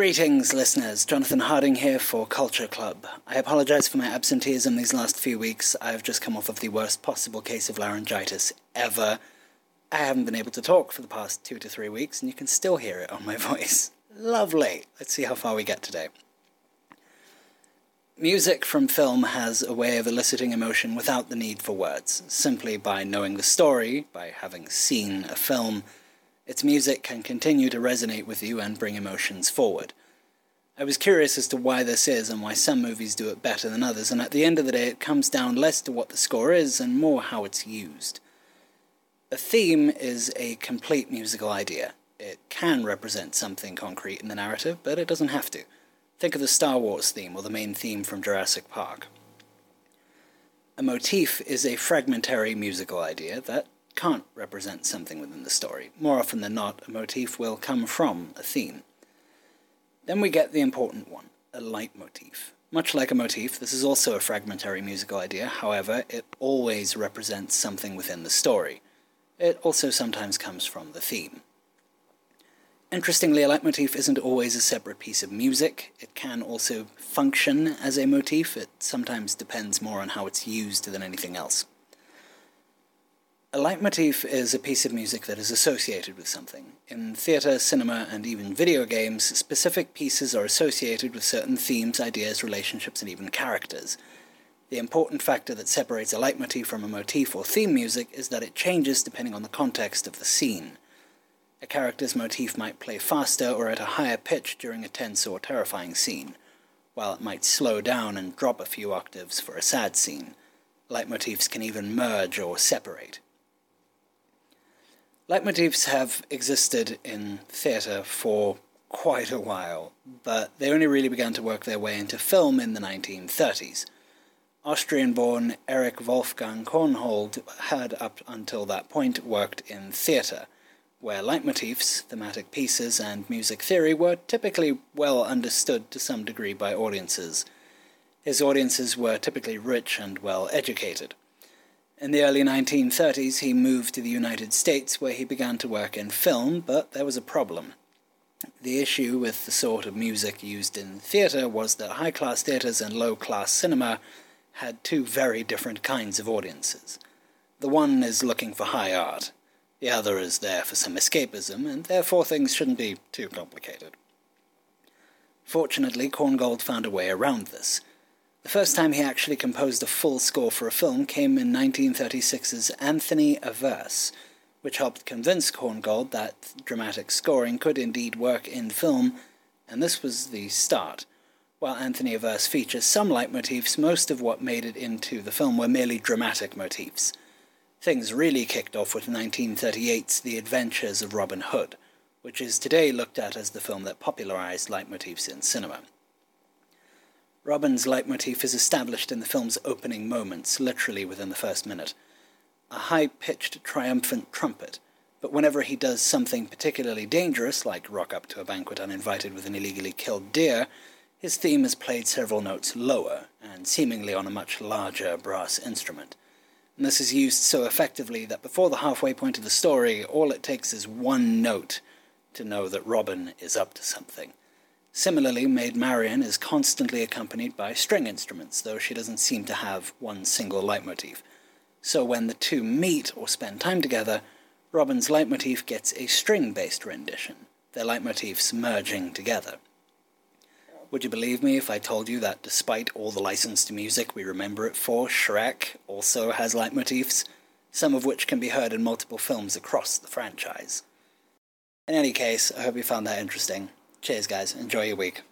Greetings, listeners. Jonathan Harding here for Culture Club. I apologize for my absenteeism these last few weeks. I've just come off of the worst possible case of laryngitis ever. I haven't been able to talk for the past two to three weeks, and you can still hear it on my voice. Lovely. Let's see how far we get today. Music from film has a way of eliciting emotion without the need for words, simply by knowing the story, by having seen a film its music can continue to resonate with you and bring emotions forward. I was curious as to why this is and why some movies do it better than others, and at the end of the day, it comes down less to what the score is and more how it's used. A theme is a complete musical idea. It can represent something concrete in the narrative, but it doesn't have to. Think of the Star Wars theme or the main theme from Jurassic Park. A motif is a fragmentary musical idea that can't represent something within the story. More often than not, a motif will come from a theme. Then we get the important one, a leitmotif. Much like a motif, this is also a fragmentary musical idea, however, it always represents something within the story. It also sometimes comes from the theme. Interestingly, a leitmotif isn't always a separate piece of music. It can also function as a motif. It sometimes depends more on how it's used than anything else. A leitmotif is a piece of music that is associated with something. In theatre, cinema, and even video games, specific pieces are associated with certain themes, ideas, relationships, and even characters. The important factor that separates a leitmotif from a motif or theme music is that it changes depending on the context of the scene. A character's motif might play faster or at a higher pitch during a tense or terrifying scene, while it might slow down and drop a few octaves for a sad scene. Leitmotifs can even merge or separate. Leitmotifs have existed in theatre for quite a while, but they only really began to work their way into film in the 1930s. Austrian born Erich Wolfgang Korngold had, up until that point, worked in theatre, where leitmotifs, thematic pieces, and music theory were typically well understood to some degree by audiences. His audiences were typically rich and well educated. In the early 1930s, he moved to the United States where he began to work in film, but there was a problem. The issue with the sort of music used in theatre was that high class theatres and low class cinema had two very different kinds of audiences. The one is looking for high art, the other is there for some escapism, and therefore things shouldn't be too complicated. Fortunately, Korngold found a way around this. The first time he actually composed a full score for a film came in 1936's Anthony Adverse, which helped convince Korngold that dramatic scoring could indeed work in film, and this was the start. While Anthony Adverse features some leitmotifs, most of what made it into the film were merely dramatic motifs. Things really kicked off with 1938's The Adventures of Robin Hood, which is today looked at as the film that popularized leitmotifs in cinema. Robin's leitmotif is established in the film's opening moments, literally within the first minute. A high pitched, triumphant trumpet, but whenever he does something particularly dangerous, like rock up to a banquet uninvited with an illegally killed deer, his theme is played several notes lower, and seemingly on a much larger brass instrument. And this is used so effectively that before the halfway point of the story, all it takes is one note to know that Robin is up to something. Similarly, Maid Marian is constantly accompanied by string instruments, though she doesn't seem to have one single leitmotif. So when the two meet or spend time together, Robin's leitmotif gets a string based rendition, their leitmotifs merging together. Would you believe me if I told you that despite all the licensed music we remember it for, Shrek also has leitmotifs, some of which can be heard in multiple films across the franchise? In any case, I hope you found that interesting. Cheers, guys. Enjoy your week.